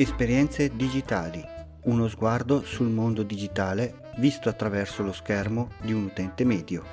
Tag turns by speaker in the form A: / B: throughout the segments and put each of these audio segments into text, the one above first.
A: Esperienze digitali. Uno sguardo sul mondo digitale visto attraverso lo schermo di un utente medio.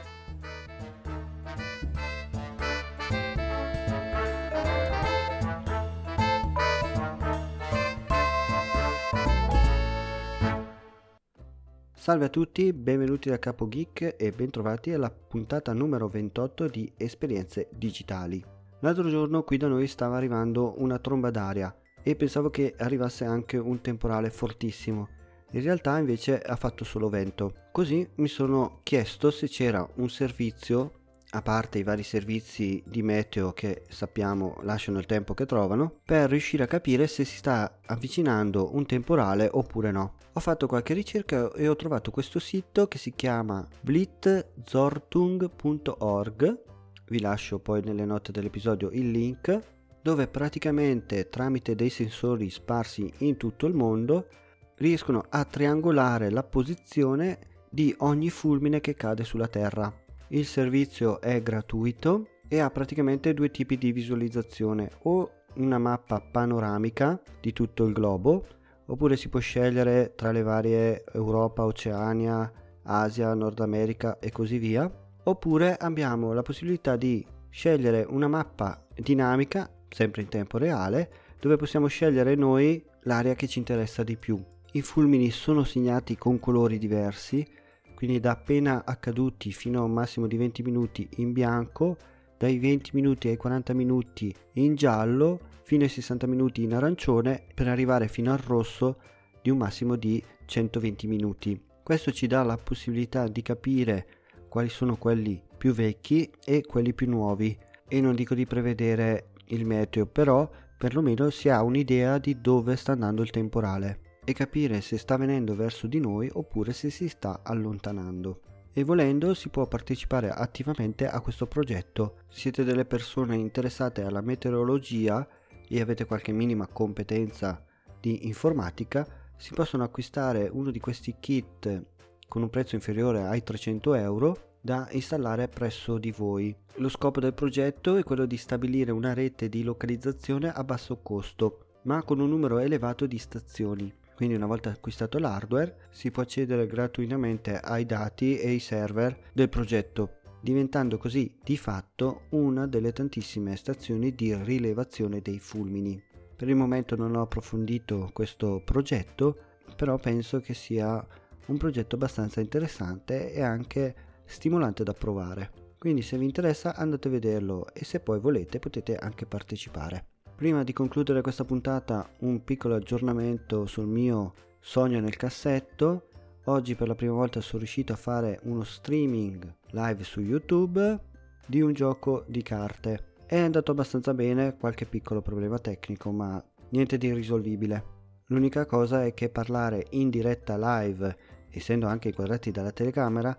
A: Salve a tutti, benvenuti da Capo Geek e bentrovati alla puntata numero 28 di Esperienze digitali. L'altro giorno qui da noi stava arrivando una tromba d'aria e pensavo che arrivasse anche un temporale fortissimo. In realtà invece ha fatto solo vento. Così mi sono chiesto se c'era un servizio, a parte i vari servizi di meteo che sappiamo lasciano il tempo che trovano, per riuscire a capire se si sta avvicinando un temporale oppure no. Ho fatto qualche ricerca e ho trovato questo sito che si chiama blitzortung.org. Vi lascio poi nelle note dell'episodio il link dove praticamente tramite dei sensori sparsi in tutto il mondo riescono a triangolare la posizione di ogni fulmine che cade sulla Terra. Il servizio è gratuito e ha praticamente due tipi di visualizzazione, o una mappa panoramica di tutto il globo, oppure si può scegliere tra le varie Europa, Oceania, Asia, Nord America e così via, oppure abbiamo la possibilità di scegliere una mappa dinamica sempre in tempo reale, dove possiamo scegliere noi l'area che ci interessa di più. I fulmini sono segnati con colori diversi, quindi da appena accaduti fino a un massimo di 20 minuti in bianco, dai 20 minuti ai 40 minuti in giallo, fino ai 60 minuti in arancione, per arrivare fino al rosso di un massimo di 120 minuti. Questo ci dà la possibilità di capire quali sono quelli più vecchi e quelli più nuovi e non dico di prevedere il meteo, però perlomeno si ha un'idea di dove sta andando il temporale e capire se sta venendo verso di noi oppure se si sta allontanando. E volendo si può partecipare attivamente a questo progetto. Siete delle persone interessate alla meteorologia e avete qualche minima competenza di informatica, si possono acquistare uno di questi kit con un prezzo inferiore ai 300 euro da installare presso di voi. Lo scopo del progetto è quello di stabilire una rete di localizzazione a basso costo, ma con un numero elevato di stazioni. Quindi una volta acquistato l'hardware si può accedere gratuitamente ai dati e ai server del progetto, diventando così di fatto una delle tantissime stazioni di rilevazione dei fulmini. Per il momento non ho approfondito questo progetto, però penso che sia un progetto abbastanza interessante e anche stimolante da provare. Quindi se vi interessa andate a vederlo e se poi volete potete anche partecipare. Prima di concludere questa puntata un piccolo aggiornamento sul mio sogno nel cassetto. Oggi per la prima volta sono riuscito a fare uno streaming live su YouTube di un gioco di carte. È andato abbastanza bene, qualche piccolo problema tecnico, ma niente di irrisolvibile. L'unica cosa è che parlare in diretta live, essendo anche inquadrati dalla telecamera,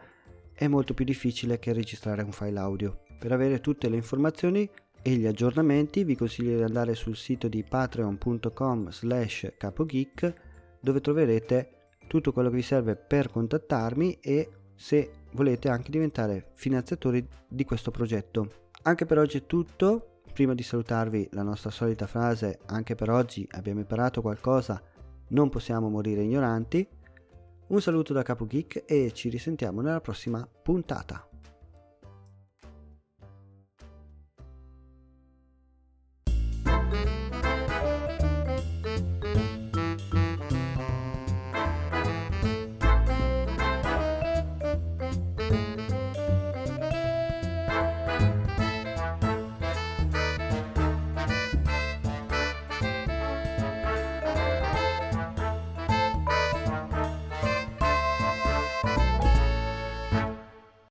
A: è molto più difficile che registrare un file audio. Per avere tutte le informazioni e gli aggiornamenti vi consiglio di andare sul sito di patreon.com slash capogeek dove troverete tutto quello che vi serve per contattarmi e se volete anche diventare finanziatori di questo progetto. Anche per oggi è tutto, prima di salutarvi la nostra solita frase anche per oggi abbiamo imparato qualcosa, non possiamo morire ignoranti. Un saluto da Capo Geek e ci risentiamo nella prossima puntata.